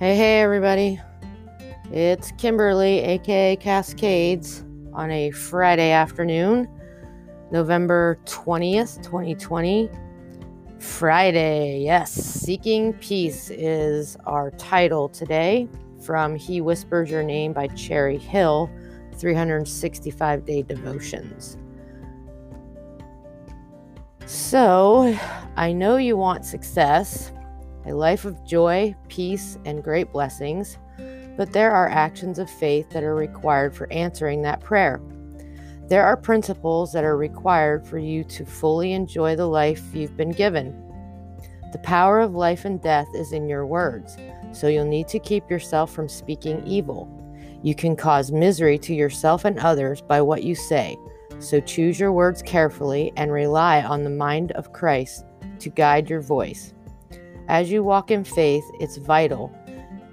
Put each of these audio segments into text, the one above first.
Hey, hey, everybody. It's Kimberly, aka Cascades, on a Friday afternoon, November 20th, 2020. Friday, yes, Seeking Peace is our title today from He Whispers Your Name by Cheri Hill, 365 Day Devotions. So, I know you want success, a life of joy, peace, and great blessings, but there are actions of faith that are required for answering that prayer. There are principles that are required for you to fully enjoy the life you've been given. The power of life and death is in your words, so you'll need to keep yourself from speaking evil. You can cause misery to yourself and others by what you say, so choose your words carefully and rely on the mind of Christ to guide your voice. As you walk in faith, it's vital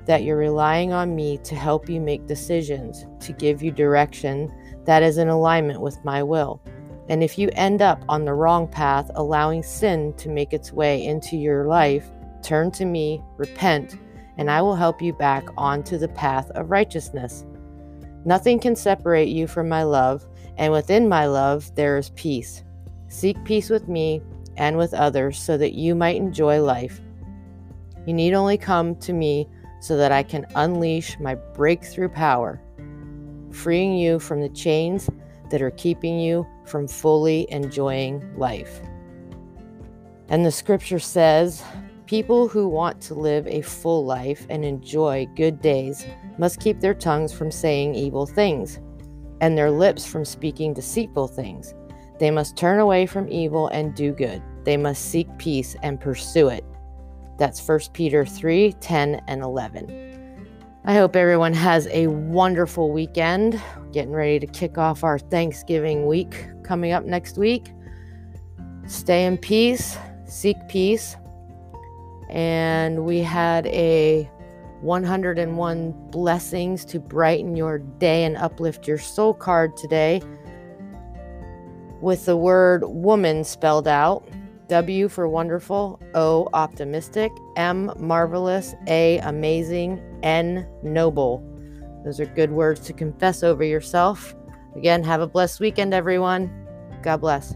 that you're relying on me to help you make decisions, to give you direction that is in alignment with my will. And if you end up on the wrong path, allowing sin to make its way into your life, turn to me, repent, and I will help you back onto the path of righteousness. Nothing can separate you from my love, and within my love there is peace. Seek peace with me and with others so that you might enjoy life. You need only come to me so that I can unleash my breakthrough power, freeing you from the chains that are keeping you from fully enjoying life. And the scripture says, People who want to live a full life and enjoy good days must keep their tongues from saying evil things and their lips from speaking deceitful things. They must turn away from evil and do good. They must seek peace and pursue it. That's 1 Peter 3 10 and 11. I hope everyone has a wonderful weekend. Getting ready to kick off our Thanksgiving week coming up next week. Stay in peace, seek peace. And we had a 101 blessings to brighten your day and uplift your soul card today with the word woman spelled out. W for wonderful, O optimistic, M marvelous, A amazing, N noble. Those are good words to confess over yourself. Again, have a blessed weekend, everyone. God bless.